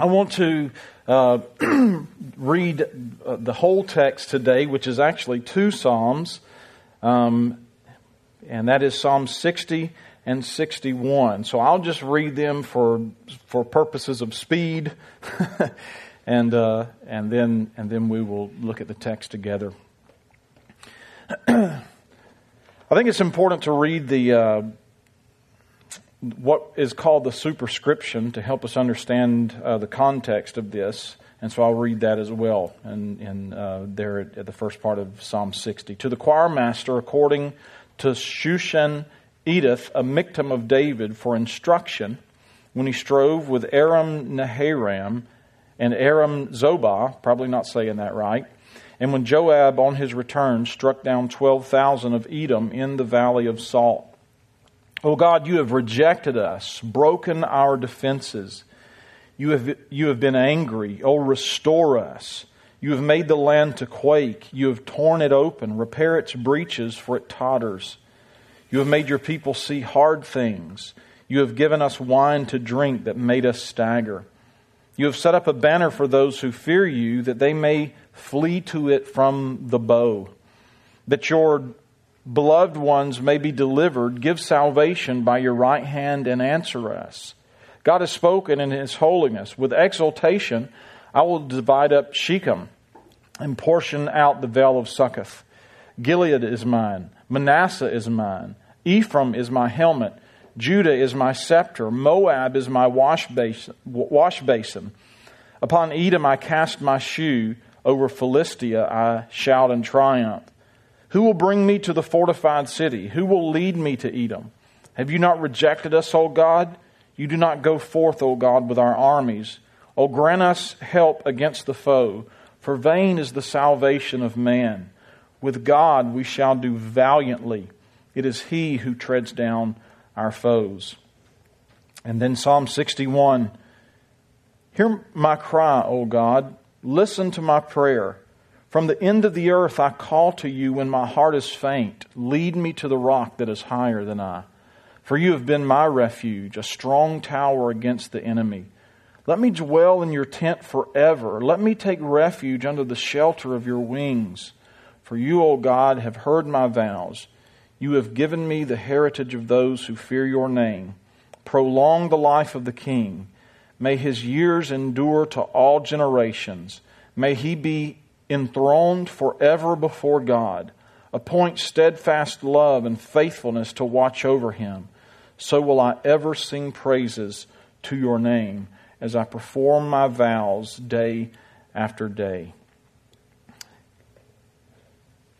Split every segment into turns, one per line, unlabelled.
I want to uh, read uh, the whole text today, which is actually two Psalms, um, and that is Psalm 60 and 61. So I'll just read them for for purposes of speed, and uh, and then and then we will look at the text together. I think it's important to read the uh, what is called the superscription to help us understand uh, the context of this. And so I'll read that as well, and, and uh, there at, at, the first part of Psalm 60. To the choir master, according to Shushan Eduth, a Michtam of David, for instruction, when he strove with Aram Naharaim and Aram Zobah, probably not saying that right, and when Joab on his return struck down 12,000 of Edom in the valley of Salt. Oh God, you have rejected us, broken our defenses. You have, you have been angry. Oh, restore us. You have made the land to quake. You have torn it open. Repair its breaches, for it totters. You have made your people see hard things. You have given us wine to drink that made us stagger. You have set up a banner for those who fear you, that they may flee to it from the bow. That your beloved ones may be delivered, give salvation by your right hand and answer us. God has spoken in his holiness. With exultation, I will divide up Shechem and portion out the vale of Succoth. Gilead is mine. Manasseh is mine. Ephraim is my helmet. Judah is my scepter. Moab is my wash basin. Wash basin. Upon Edom I cast my shoe. Over Philistia I shout in triumph. Who will bring me to the fortified city? Who will lead me to Edom? Have you not rejected us, O God? You do not go forth, O God, with our armies. O grant us help against the foe, for vain is the salvation of man. With God we shall do valiantly. It is He who treads down our foes. And then Psalm 61 Hear my cry, O God. Listen to my prayer. From the end of the earth I call to you when my heart is faint. Lead me to the rock that is higher than I. For you have been my refuge, a strong tower against the enemy. Let me dwell in your tent forever. Let me take refuge under the shelter of your wings. For you, O God, have heard my vows. You have given me the heritage of those who fear your name. Prolong the life of the king. May his years endure to all generations. May he be enthroned forever before God. Appoint steadfast love and faithfulness to watch over him. So will I ever sing praises to your name as I perform my vows day after day.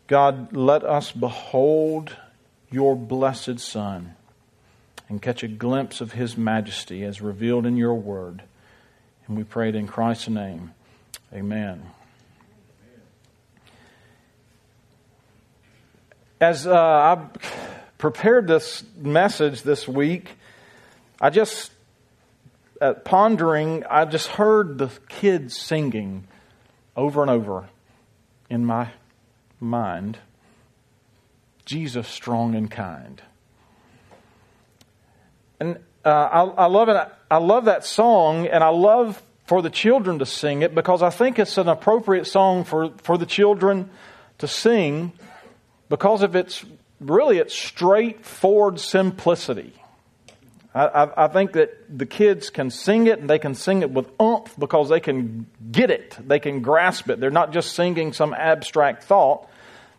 God, let us behold your blessed Son and catch a glimpse of his majesty as revealed in your word. And we pray it in Christ's name. Amen. As uh, I prepared this message this week, I just, pondering, I just heard the kids singing over and over in my mind Jesus, strong and kind. And uh, I, I love it. I love that song, and I love for the children to sing it because I think it's an appropriate song for, for the children to sing because of its really its straightforward simplicity. I, I, I, think that the kids can sing it and they can sing it with umph because they can get it, they can grasp it. They're not just singing some abstract thought;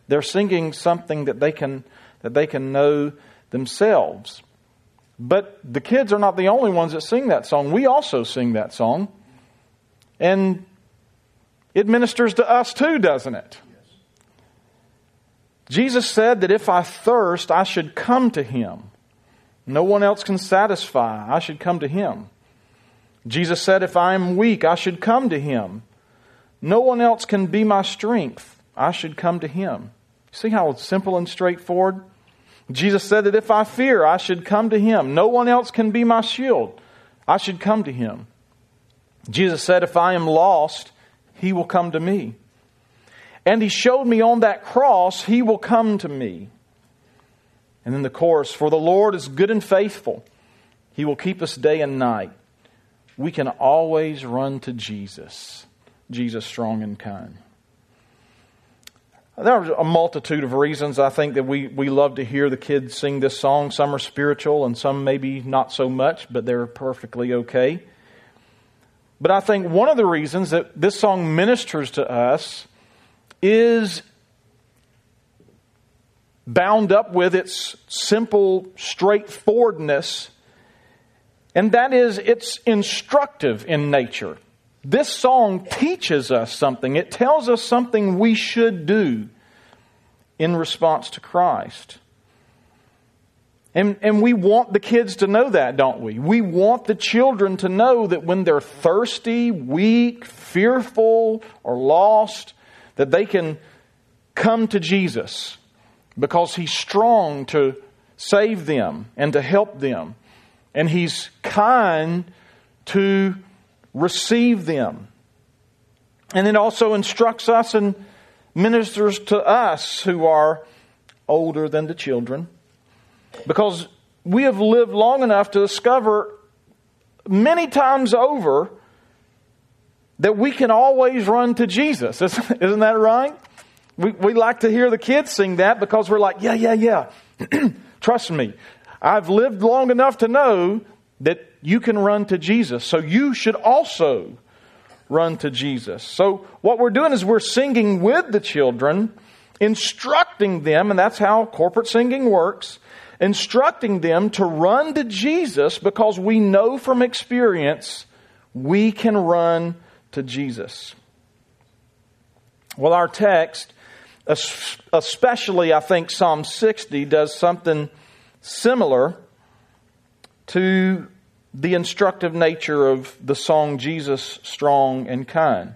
they're singing something that they can that they can know themselves. But the kids are not the only ones that sing that song. We also sing that song, and it ministers to us too, doesn't it? Jesus said that if I thirst, I should come to him. No one else can satisfy. I should come to him. Jesus said, If I am weak, I should come to him. No one else can be my strength. I should come to him. See how simple and straightforward? Jesus said that if I fear, I should come to him. No one else can be my shield. I should come to him. Jesus said, If I am lost, he will come to me. And he showed me on that cross, he will come to me. And then the chorus, for the Lord is good and faithful. He will keep us day and night. we can always run to Jesus, Jesus strong and kind. There are a multitude of reasons I think that we, we love to hear the kids sing this song. Some are spiritual and some maybe not so much, but they're perfectly okay. But I think one of the reasons that this song ministers to us is bound up with its simple straightforwardness, and that is it's instructive in nature. This song teaches us something. It tells us something we should do in response to Christ. And, and we want the kids to know that, don't we? We want the children to know that when they're thirsty, weak, fearful, or lost, that they can come to Jesus because He's strong to save them and to help them. And He's kind to receive them. And it also instructs us and ministers to us who are older than the children because we have lived long enough to discover many times over that we can always run to Jesus. Isn't that right? We, we like to hear the kids sing that because we're like, yeah, yeah, yeah. Trust me. I've lived long enough to know that you can run to Jesus. So you should also run to Jesus. So what we're doing is we're singing with the children, instructing them, and that's how corporate singing works, instructing them to run to Jesus because we know from experience we can run to Jesus. Well, our text, especially I think Psalm 60, does something similar to the instructive nature of the song Jesus Strong and Kind.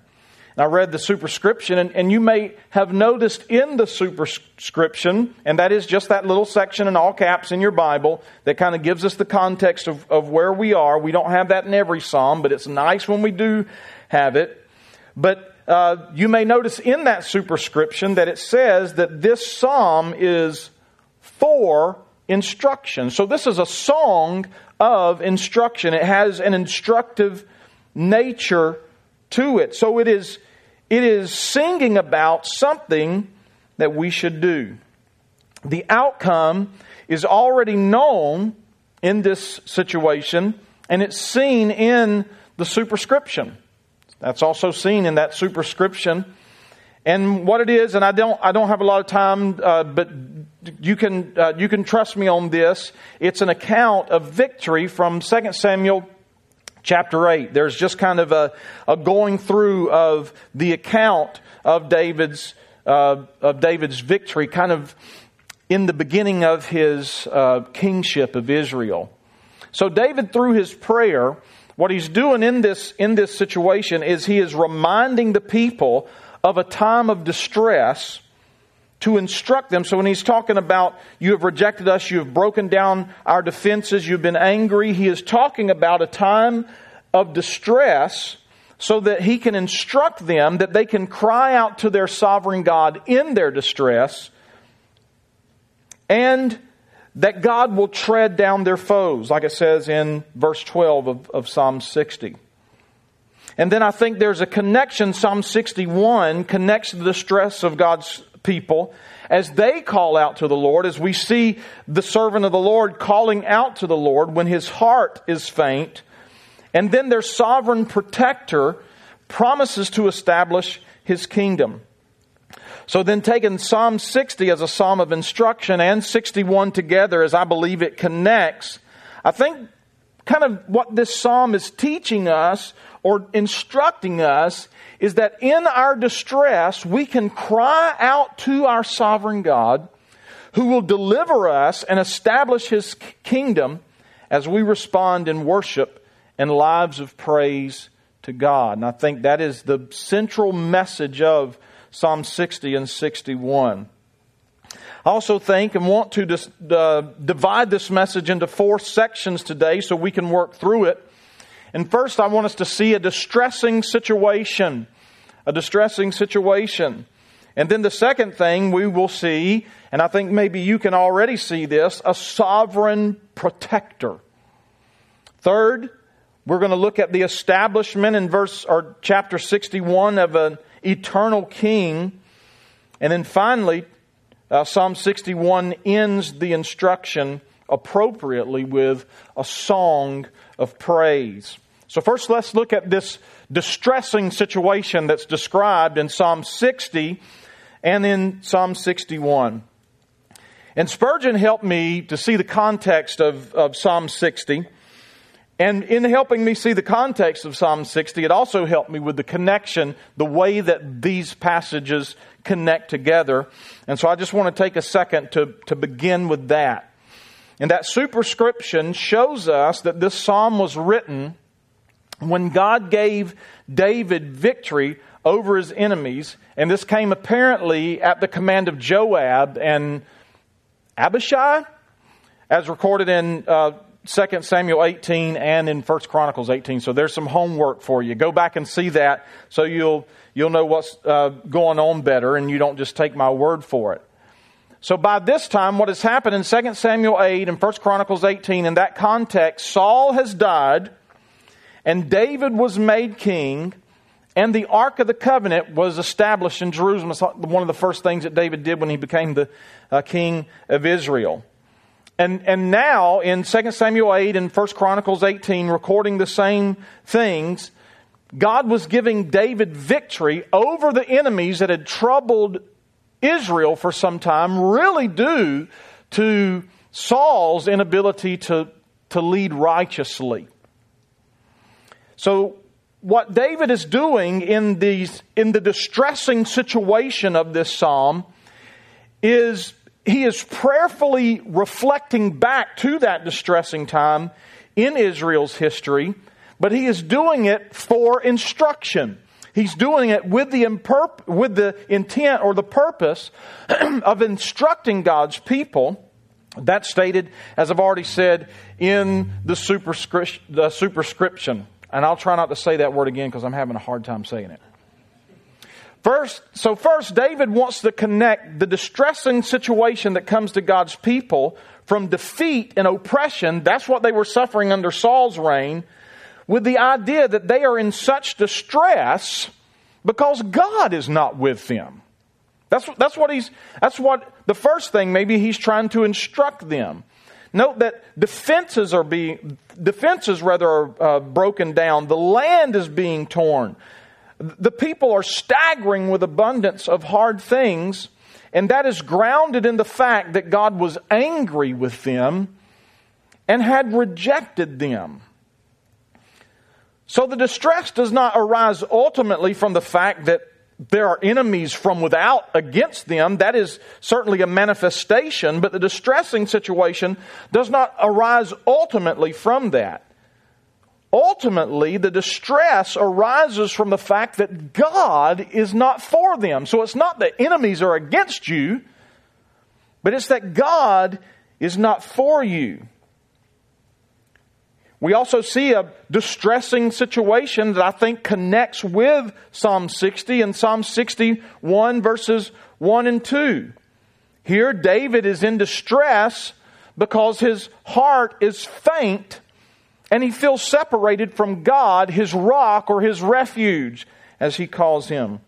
And I read the superscription, and, and you may have noticed in the superscription, and that is just that little section in all caps in your Bible that kind of gives us the context of, of where we are. We don't have that in every psalm, but it's nice when we do have it. But uh, you may notice in that superscription that it says that this psalm is for instruction. So this is a song of instruction. It has an instructive nature to it. So it is, it is singing about something that we should do. The outcome is already known in this situation, and it's seen in the superscription. That's also seen in that superscription. And what it is, and I don't, I don't have a lot of time, uh, but you can, uh, you can trust me on this. It's an account of victory from 2 Samuel chapter 8. There's just kind of a, a going through of the account of David's, uh, of David's victory, kind of in the beginning of his uh, kingship of Israel. So David, through his prayer, what he's doing in this, in this situation is he is reminding the people of a time of distress to instruct them. So when he's talking about, you have rejected us, you have broken down our defenses, you've been angry, he is talking about a time of distress so that he can instruct them that they can cry out to their sovereign God in their distress and that God will tread down their foes, like it says in verse 12 of, of Psalm 60. And then I think there's a connection, Psalm 61 connects the distress of God's people as they call out to the Lord, as we see the servant of the Lord calling out to the Lord when his heart is faint. And then their sovereign protector promises to establish his kingdom. So then taking Psalm 60 as a psalm of instruction and 61 together as I believe it connects, I think kind of what this psalm is teaching us or instructing us is that in our distress, we can cry out to our sovereign God who will deliver us and establish his kingdom as we respond in worship and lives of praise to God. And I think that is the central message of Psalm 60 and 61. I also think and want to dis, uh, divide this message into four sections today so we can work through it. And first, I want us to see a distressing situation. A distressing situation. And then the second thing we will see, and I think maybe you can already see this, a sovereign protector. Third, We're going to look at the establishment in verse or chapter 61 of an eternal king. And then finally, uh, Psalm 61 ends the instruction appropriately with a song of praise. So, first, let's look at this distressing situation that's described in Psalm 60 and in Psalm 61. And Spurgeon helped me to see the context of, of Psalm 60. And in helping me see the context of Psalm 60, it also helped me with the connection, the way that these passages connect together. And so I just want to take a second to, to begin with that. And that superscription shows us that this psalm was written when God gave David victory over his enemies. And this came apparently at the command of Joab and Abishai, as recorded in uh, 2 Samuel 18 and in 1 Chronicles 18. So there's some homework for you. Go back and see that so you'll, you'll know what's uh, going on better and you don't just take my word for it. So by this time, what has happened in 2 Samuel 8 and 1 Chronicles 18, in that context, Saul has died and David was made king and the Ark of the Covenant was established in Jerusalem. It's one of the first things that David did when he became the uh, king of Israel. And, and now in 2 Samuel 8 and 1 Chronicles 18, recording the same things, God was giving David victory over the enemies that had troubled Israel for some time, really due to Saul's inability to, to lead righteously. So, what David is doing in, these, in the distressing situation of this psalm is he is prayerfully reflecting back to that distressing time in Israel's history, but he is doing it for instruction. He's doing it with the, imperp- with the intent or the purpose of instructing God's people. That's stated, as I've already said, in the, superscription. The superscription. And I'll try not to say that word again because I'm having a hard time saying it. First, so first, David wants to connect the distressing situation that comes to God's people from defeat and oppression. That's what they were suffering under Saul's reign with the idea that they are in such distress because God is not with them. That's, that's what he's, that's what the first thing maybe he's trying to instruct them. Note that defenses are being, defenses rather are uh, broken down. The land is being torn. The people are staggering with abundance of hard things, and that is grounded in the fact that God was angry with them and had rejected them. So the distress does not arise ultimately from the fact that there are enemies from without against them. That is certainly a manifestation, but the distressing situation does not arise ultimately from that. Ultimately, the distress arises from the fact that God is not for them. So it's not that enemies are against you, but it's that God is not for you. We also see a distressing situation that I think connects with Psalm 60 and Psalm 61 verses 1 and 2. Here, David is in distress because his heart is faint and he feels separated from God, his rock or his refuge, as he calls him.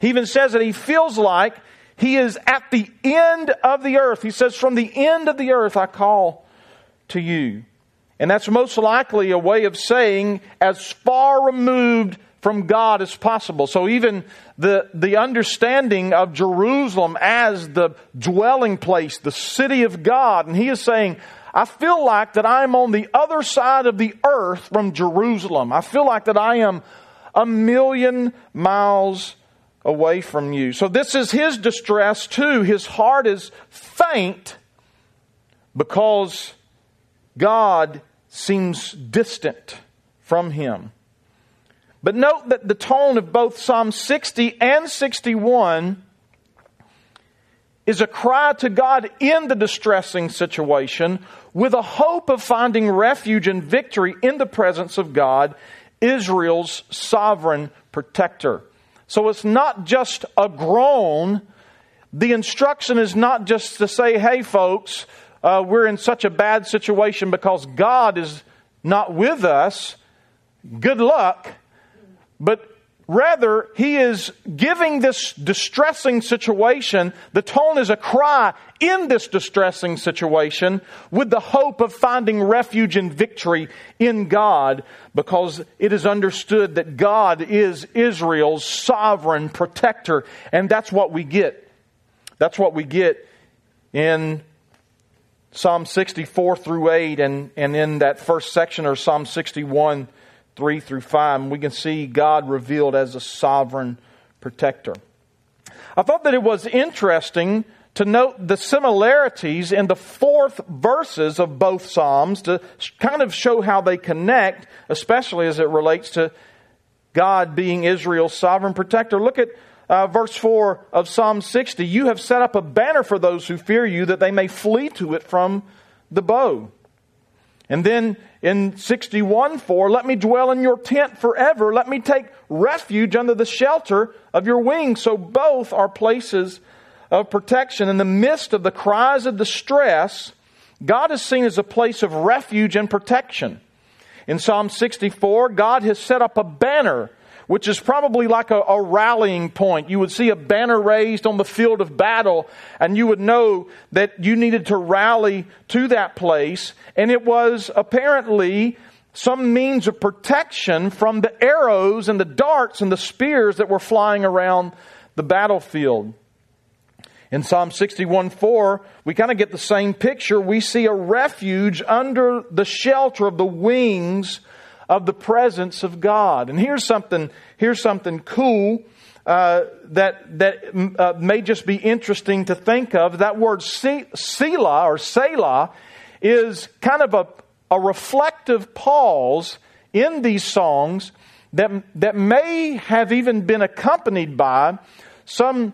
He even says that he feels like he is at the end of the earth. He says, From the end of the earth I call to you. And that's most likely a way of saying as far removed from God as possible. So even the, the understanding of Jerusalem as the dwelling place, the city of God, and he is saying, I feel like that I am on the other side of the earth from Jerusalem. I feel like that I am a million miles away from you. So this is his distress too. His heart is faint because God seems distant from him. But note that the tone of both Psalm 60 and 61 is a cry to God in the distressing situation with a hope of finding refuge and victory in the presence of God, Israel's sovereign protector. So it's not just a groan. The instruction is not just to say, hey, folks, uh, we're in such a bad situation because God is not with us, good luck, but Rather, he is giving this distressing situation, the tone is a cry in this distressing situation with the hope of finding refuge and victory in God because it is understood that God is Israel's sovereign protector. And that's what we get. That's what we get in Psalm 64 through 8 and, and in that first section or Psalm 61 3 through 5, and we can see God revealed as a sovereign protector. I thought that it was interesting to note the similarities in the fourth verses of both Psalms to kind of show how they connect, especially as it relates to God being Israel's sovereign protector. Look at uh, verse 4 of Psalm 60. You have set up a banner for those who fear you that they may flee to it from the bow. And then in 61 4, let me dwell in your tent forever. Let me take refuge under the shelter of your wings. So both are places of protection. In the midst of the cries of distress, God is seen as a place of refuge and protection. In Psalm 64, God has set up a banner which is probably like a, a, rallying point. You would see a banner raised on the field of battle, and you would know that you needed to rally to that place. And it was apparently some means of protection from the arrows and the darts and the spears that were flying around the battlefield. In Psalm 61 4, we kind of get the same picture. We see a refuge under the shelter of the wings of the presence of God. And here's something, here's something cool uh, that that uh, may just be interesting to think of. That word Selah or Selah is kind of a, a reflective pause in these songs that that may have even been accompanied by some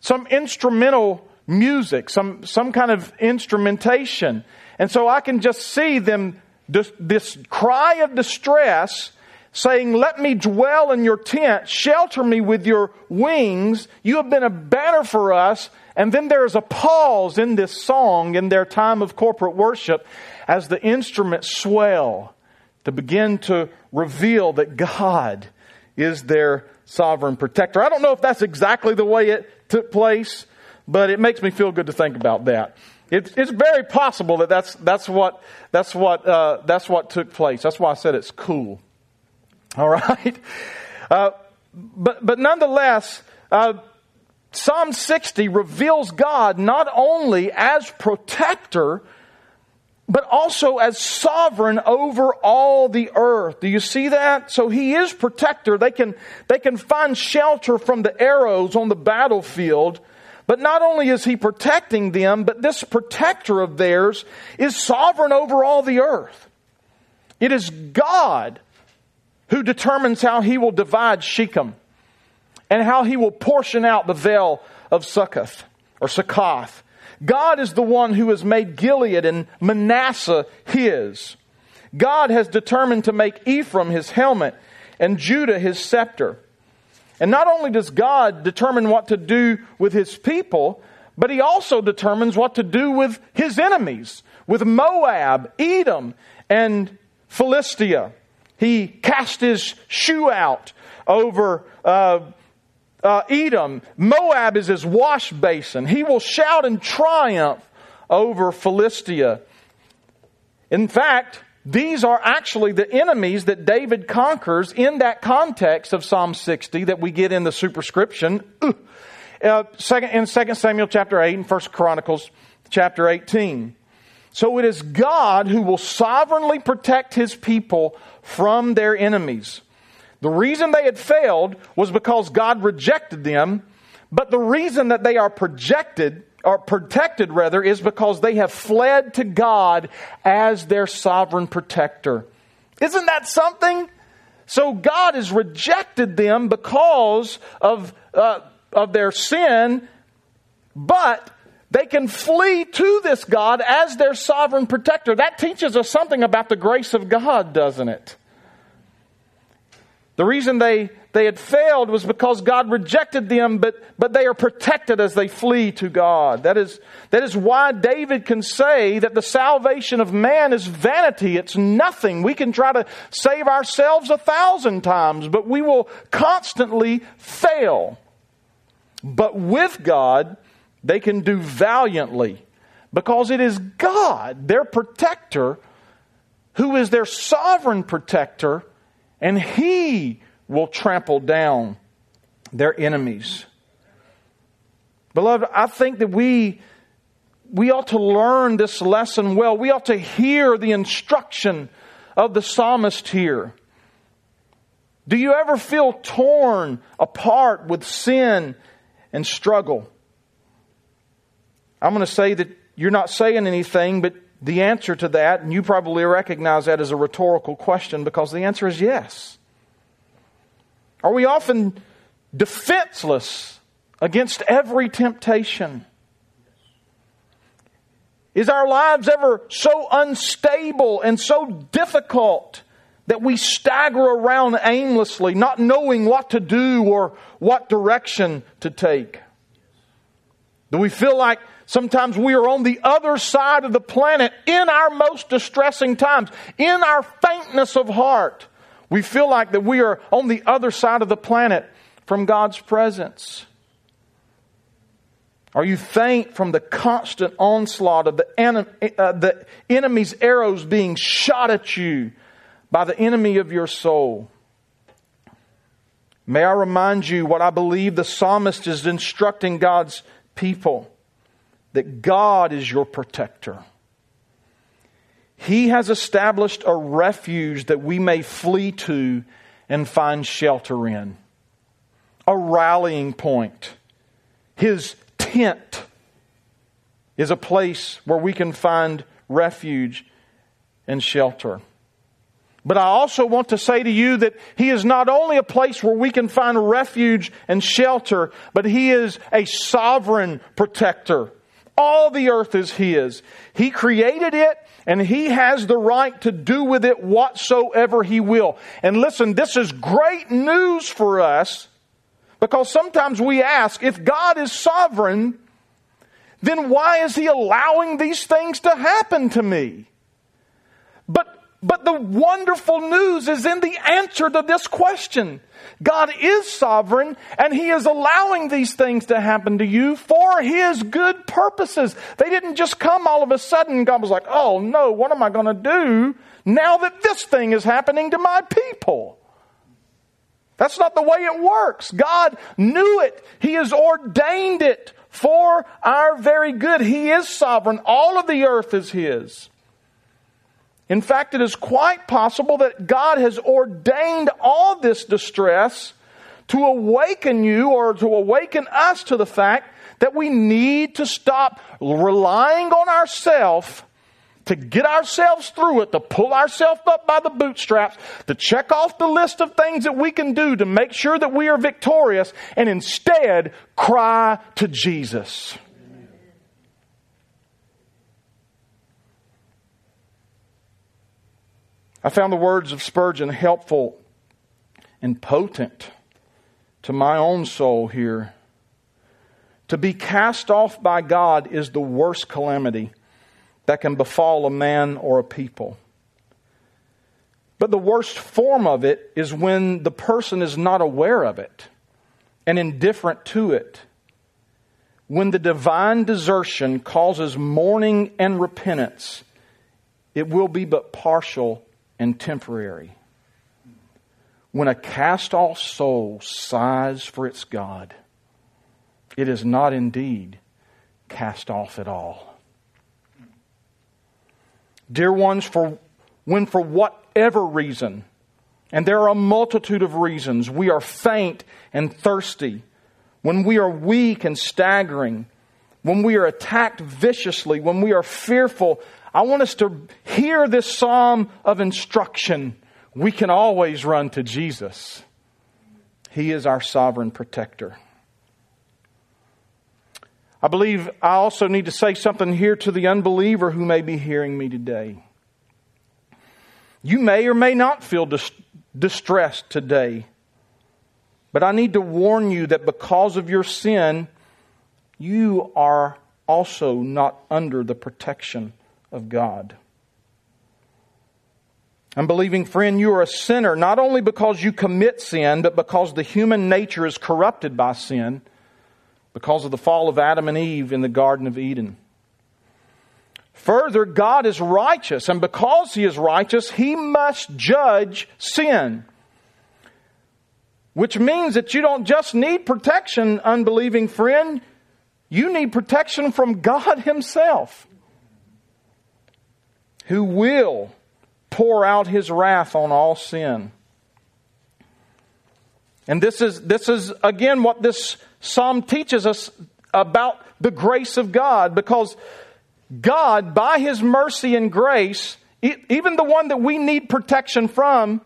some instrumental music, some some kind of instrumentation. And so I can just see them this, this cry of distress saying, Let me dwell in your tent, shelter me with your wings. You have been a banner for us. And then there is a pause in this song, in their time of corporate worship, as the instruments swell to begin to reveal that God is their sovereign protector. I don't know if that's exactly the way it took place, but it makes me feel good to think about that. It's, it's very possible that that's, that's, what, that's, what, uh, that's what took place. That's why I said it's cool. All right? Uh, but, but nonetheless, uh, Psalm 60 reveals God not only as protector, but also as sovereign over all the earth. Do you see that? So he is protector. They can, they can find shelter from the arrows on the battlefield. But not only is he protecting them, but this protector of theirs is sovereign over all the earth. It is God who determines how he will divide Shechem and how he will portion out the vale of Succoth or Succoth. God is the one who has made Gilead and Manasseh his. God has determined to make Ephraim his helmet and Judah his scepter. And not only does God determine what to do with his people, but he also determines what to do with his enemies, with Moab, Edom, and Philistia. He cast his shoe out over uh, uh, Edom. Moab is his wash basin. He will shout in triumph over Philistia. In fact, these are actually the enemies that David conquers in that context of Psalm 60 that we get in the superscription. Uh, second, in 2 Samuel chapter 8 and 1 Chronicles chapter 18. So it is God who will sovereignly protect his people from their enemies. The reason they had failed was because God rejected them, but the reason that they are projected or protected rather, is because they have fled to God as their sovereign protector. Isn't that something? So God has rejected them because of, uh, of their sin, but they can flee to this God as their sovereign protector. That teaches us something about the grace of God, doesn't it? The reason they, they had failed was because God rejected them, but, but they are protected as they flee to God. That is, that is why David can say that the salvation of man is vanity. It's nothing. We can try to save ourselves a thousand times, but we will constantly fail. But with God, they can do valiantly because it is God, their protector, who is their sovereign protector and he will trample down their enemies. Beloved, I think that we, we ought to learn this lesson well. We ought to hear the instruction of the psalmist here. Do you ever feel torn apart with sin and struggle? I'm going to say that you're not saying anything, but the answer to that, and you probably recognize that as a rhetorical question because the answer is yes. Are we often defenseless against every temptation? Is our lives ever so unstable and so difficult that we stagger around aimlessly, not knowing what to do or what direction to take? Do we feel like Sometimes we are on the other side of the planet in our most distressing times, in our faintness of heart. We feel like that we are on the other side of the planet from God's presence. Are you faint from the constant onslaught of the, uh, the enemy's arrows being shot at you by the enemy of your soul? May I remind you what I believe the psalmist is instructing God's people that God is your protector. He has established a refuge that we may flee to and find shelter in, a rallying point. His tent is a place where we can find refuge and shelter. But I also want to say to you that He is not only a place where we can find refuge and shelter, but He is a sovereign protector. All the earth is His. He created it and He has the right to do with it whatsoever He will. And listen, this is great news for us because sometimes we ask, if God is sovereign, then why is He allowing these things to happen to me? But but the wonderful news is in the answer to this question. God is sovereign and He is allowing these things to happen to you for His good purposes. They didn't just come all of a sudden. God was like, oh no, what am I going to do now that this thing is happening to my people? That's not the way it works. God knew it. He has ordained it for our very good. He is sovereign. All of the earth is His. In fact, it is quite possible that God has ordained all this distress to awaken you or to awaken us to the fact that we need to stop relying on ourselves to get ourselves through it, to pull ourselves up by the bootstraps, to check off the list of things that we can do to make sure that we are victorious, and instead cry to Jesus. I found the words of Spurgeon helpful and potent to my own soul here. To be cast off by God is the worst calamity that can befall a man or a people. But the worst form of it is when the person is not aware of it and indifferent to it. When the divine desertion causes mourning and repentance, it will be but partial and temporary. When a cast off soul sighs for its God, it is not indeed cast off at all. Dear ones, for when for whatever reason, and there are a multitude of reasons, we are faint and thirsty, when we are weak and staggering, when we are attacked viciously, when we are fearful I want us to hear this psalm of instruction. We can always run to Jesus. He is our sovereign protector. I believe I also need to say something here to the unbeliever who may be hearing me today. You may or may not feel dis- distressed today. But I need to warn you that because of your sin, you are also not under the protection of God. Unbelieving friend, you are a sinner not only because you commit sin, but because the human nature is corrupted by sin because of the fall of Adam and Eve in the Garden of Eden. Further, God is righteous, and because He is righteous, He must judge sin. Which means that you don't just need protection, unbelieving friend, you need protection from God Himself, who will pour out His wrath on all sin. And this is, this is again what this psalm teaches us about the grace of God because God, by His mercy and grace, even the one that we need protection from,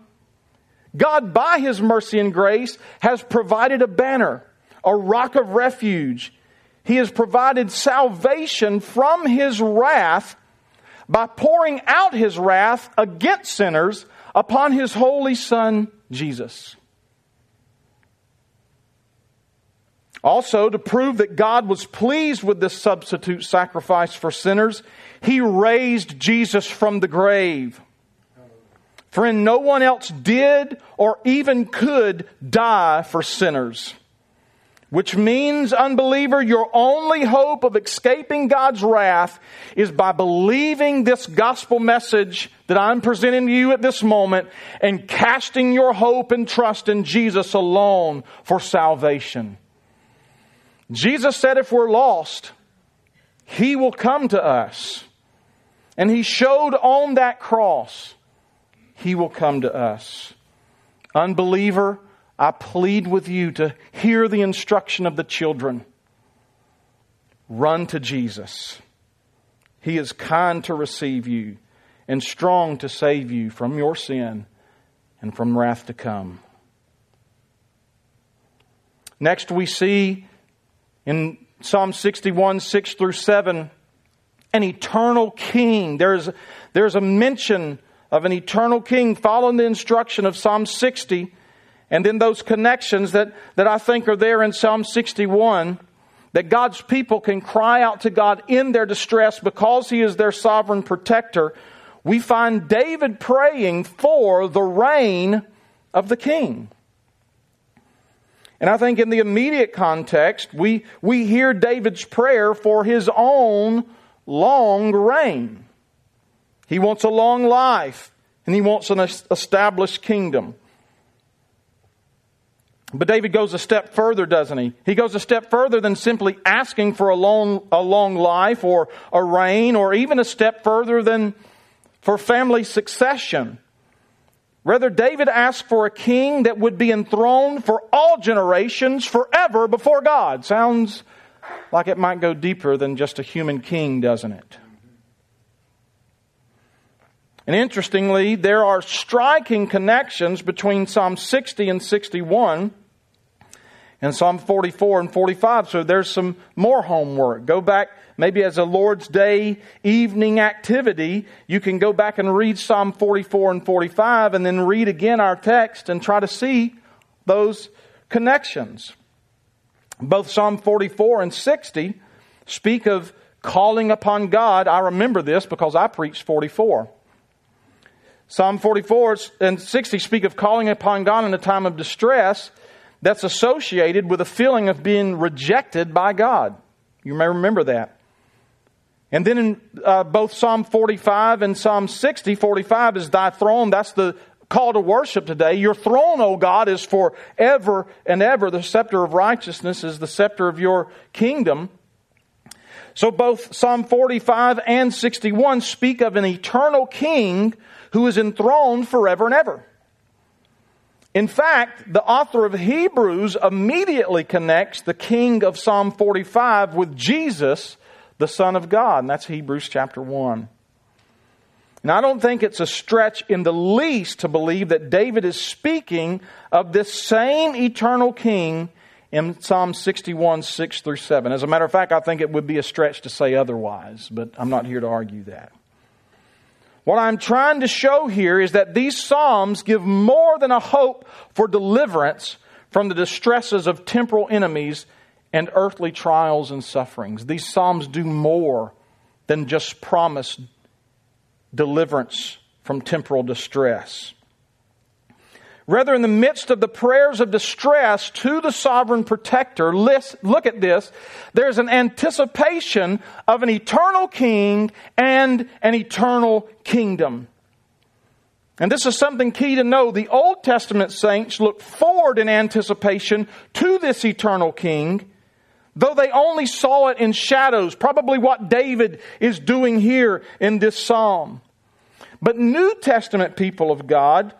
God, by His mercy and grace, has provided a banner, a rock of refuge. He has provided salvation from His wrath by pouring out His wrath against sinners upon His holy Son, Jesus. Also, to prove that God was pleased with this substitute sacrifice for sinners, He raised Jesus from the grave. Friend, no one else did or even could die for sinners. Which means, unbeliever, your only hope of escaping God's wrath is by believing this gospel message that I'm presenting to you at this moment and casting your hope and trust in Jesus alone for salvation. Jesus said if we're lost, He will come to us. And He showed on that cross, He will come to us. Unbeliever, I plead with you to hear the instruction of the children. Run to Jesus. He is kind to receive you and strong to save you from your sin and from wrath to come. Next, we see in Psalm 61, 6 through 7, an eternal king. There's, there's a mention of an eternal king following the instruction of Psalm 60, and then those connections that, that I think are there in Psalm 61 that God's people can cry out to God in their distress because He is their sovereign protector. We find David praying for the reign of the king. And I think in the immediate context, we, we hear David's prayer for his own long reign. He wants a long life and he wants an established kingdom. But David goes a step further, doesn't he? He goes a step further than simply asking for a long, a long life or a reign, or even a step further than for family succession. Rather, David asked for a king that would be enthroned for all generations forever before God. Sounds like it might go deeper than just a human king, doesn't it? And interestingly, there are striking connections between Psalm 60 and 61 and Psalm 44 and 45. So there's some more homework. Go back maybe as a Lord's Day evening activity. You can go back and read Psalm 44 and 45 and then read again our text and try to see those connections. Both Psalm 44 and 60 speak of calling upon God. I remember this because I preached 44. Psalm 44 and 60 speak of calling upon God in a time of distress that's associated with a feeling of being rejected by God. You may remember that. And then in uh, both Psalm 45 and Psalm 60, 45 is thy throne. That's the call to worship today. Your throne, O God, is for ever and ever. The scepter of righteousness is the scepter of your kingdom. So both Psalm 45 and 61 speak of an eternal king who is enthroned forever and ever. In fact, the author of Hebrews immediately connects the king of Psalm 45 with Jesus, the Son of God. And that's Hebrews chapter 1. Now, I don't think it's a stretch in the least to believe that David is speaking of this same eternal king in Psalm 61, 6 through 7. As a matter of fact, I think it would be a stretch to say otherwise, but I'm not here to argue that. What I'm trying to show here is that these Psalms give more than a hope for deliverance from the distresses of temporal enemies and earthly trials and sufferings. These Psalms do more than just promise deliverance from temporal distress. Rather, in the midst of the prayers of distress to the sovereign protector, look at this, there's an anticipation of an eternal king and an eternal kingdom. And this is something key to know. The Old Testament saints look forward in anticipation to this eternal king, though they only saw it in shadows, probably what David is doing here in this psalm. But New Testament people of God,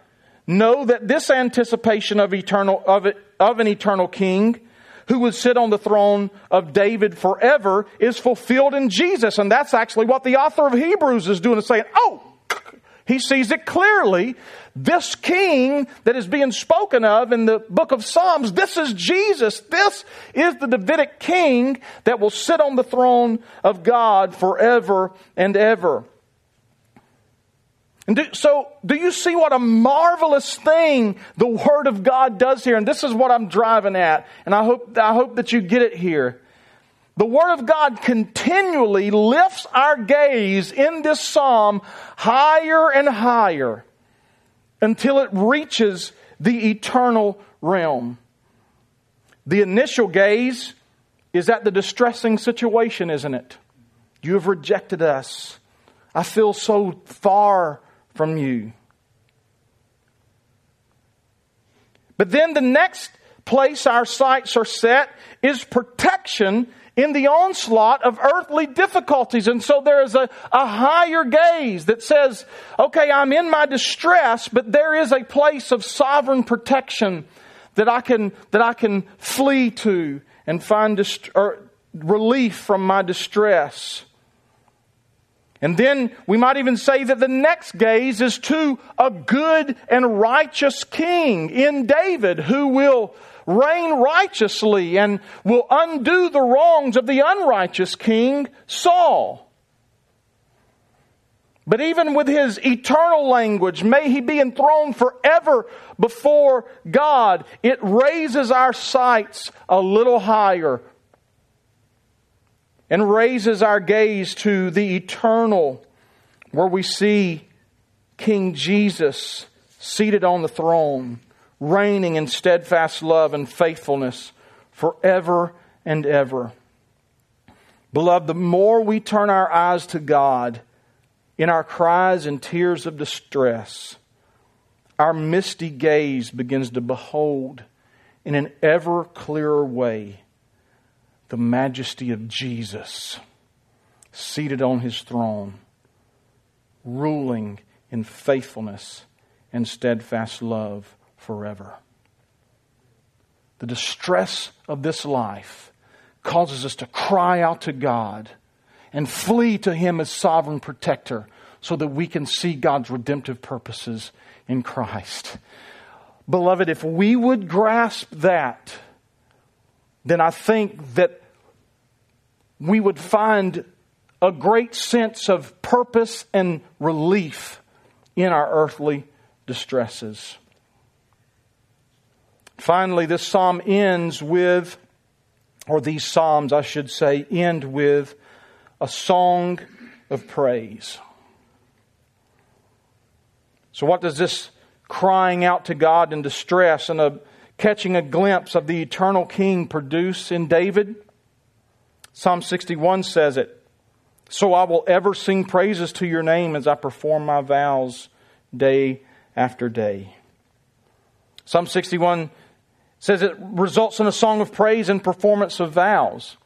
know that this anticipation of eternal of, it, of an eternal king who would sit on the throne of David forever is fulfilled in Jesus. And that's actually what the author of Hebrews is doing, is saying, oh, he sees it clearly. This king that is being spoken of in the book of Psalms, this is Jesus. This is the Davidic king that will sit on the throne of God forever and ever. And do, so, do you see what a marvelous thing the Word of God does here? And this is what I'm driving at. And I hope, I hope that you get it here. The Word of God continually lifts our gaze in this psalm higher and higher until it reaches the eternal realm. The initial gaze is at the distressing situation, isn't it? You have rejected us. I feel so far from you. But then the next place our sights are set is protection in the onslaught of earthly difficulties. And so there is a, a higher gaze that says, okay, I'm in my distress, but there is a place of sovereign protection that I can, that I can flee to and find dist- relief from my distress. And then we might even say that the next gaze is to a good and righteous king in David who will reign righteously and will undo the wrongs of the unrighteous king Saul. But even with his eternal language, may he be enthroned forever before God, it raises our sights a little higher and raises our gaze to the eternal, where we see King Jesus seated on the throne, reigning in steadfast love and faithfulness forever and ever. Beloved, the more we turn our eyes to God in our cries and tears of distress, our misty gaze begins to behold in an ever clearer way the majesty of Jesus seated on his throne, ruling in faithfulness and steadfast love forever. The distress of this life causes us to cry out to God and flee to Him as sovereign protector so that we can see God's redemptive purposes in Christ. Beloved, if we would grasp that, then I think that we would find a great sense of purpose and relief in our earthly distresses. Finally, this psalm ends with, or these psalms, I should say, end with a song of praise. So, what does this crying out to God in distress and a catching a glimpse of the eternal King produce in David? Psalm 61 says it. So I will ever sing praises to your name as I perform my vows day after day. Psalm 61 says it results in a song of praise and performance of vows.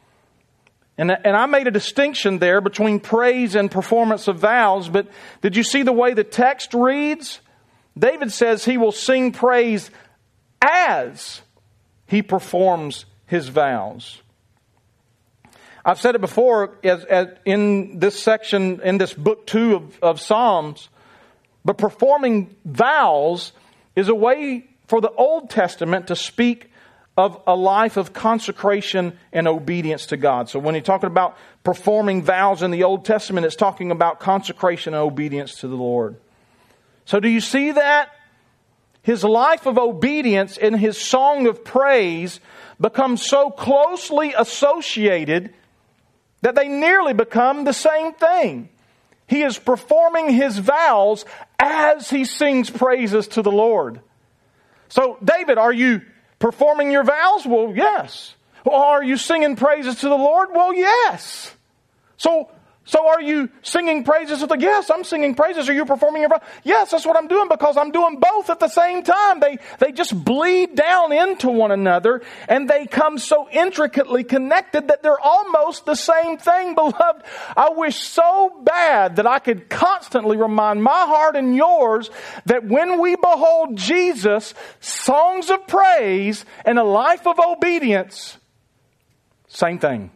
And, and I made a distinction there between praise and performance of vows, but did you see the way the text reads? David says he will sing praise as he performs his vows. I've said it before as, as in this section, in this book two of, of Psalms, but performing vows is a way for the Old Testament to speak of a life of consecration and obedience to God. So when he's talking about performing vows in the Old Testament, it's talking about consecration and obedience to the Lord. So do you see that? His life of obedience and his song of praise become so closely associated that they nearly become the same thing. He is performing his vows as he sings praises to the Lord. So, David, are you performing your vows? Well, yes. Are you singing praises to the Lord? Well, yes. So, so are you singing praises to the yes, I'm singing praises. Are you performing your Yes, that's what I'm doing because I'm doing both at the same time. They they just bleed down into one another and they come so intricately connected that they're almost the same thing, beloved. I wish so bad that I could constantly remind my heart and yours that when we behold Jesus, songs of praise and a life of obedience, same thing.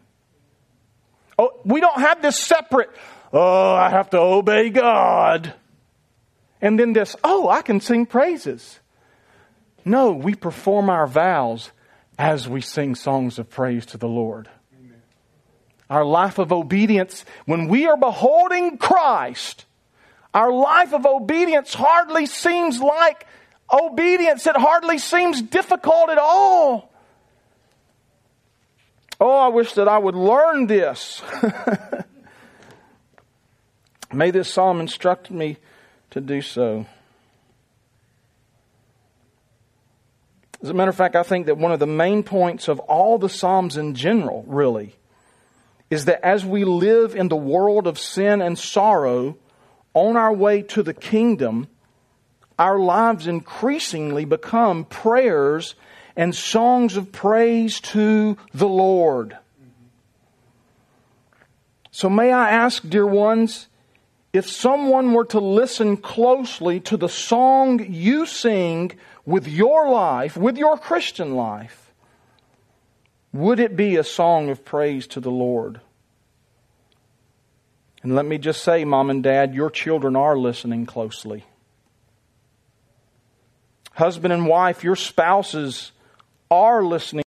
Oh, we don't have this separate, oh, I have to obey God. And then this, oh, I can sing praises. No, we perform our vows as we sing songs of praise to the Lord. Amen. Our life of obedience, when we are beholding Christ, our life of obedience hardly seems like obedience. It hardly seems difficult at all. Oh, I wish that I would learn this. May this psalm instruct me to do so. As a matter of fact, I think that one of the main points of all the Psalms in general, really, is that as we live in the world of sin and sorrow on our way to the kingdom, our lives increasingly become prayers and songs of praise to the Lord. So, may I ask, dear ones, if someone were to listen closely to the song you sing with your life, with your Christian life, would it be a song of praise to the Lord? And let me just say, Mom and Dad, your children are listening closely. Husband and wife, your spouses are listening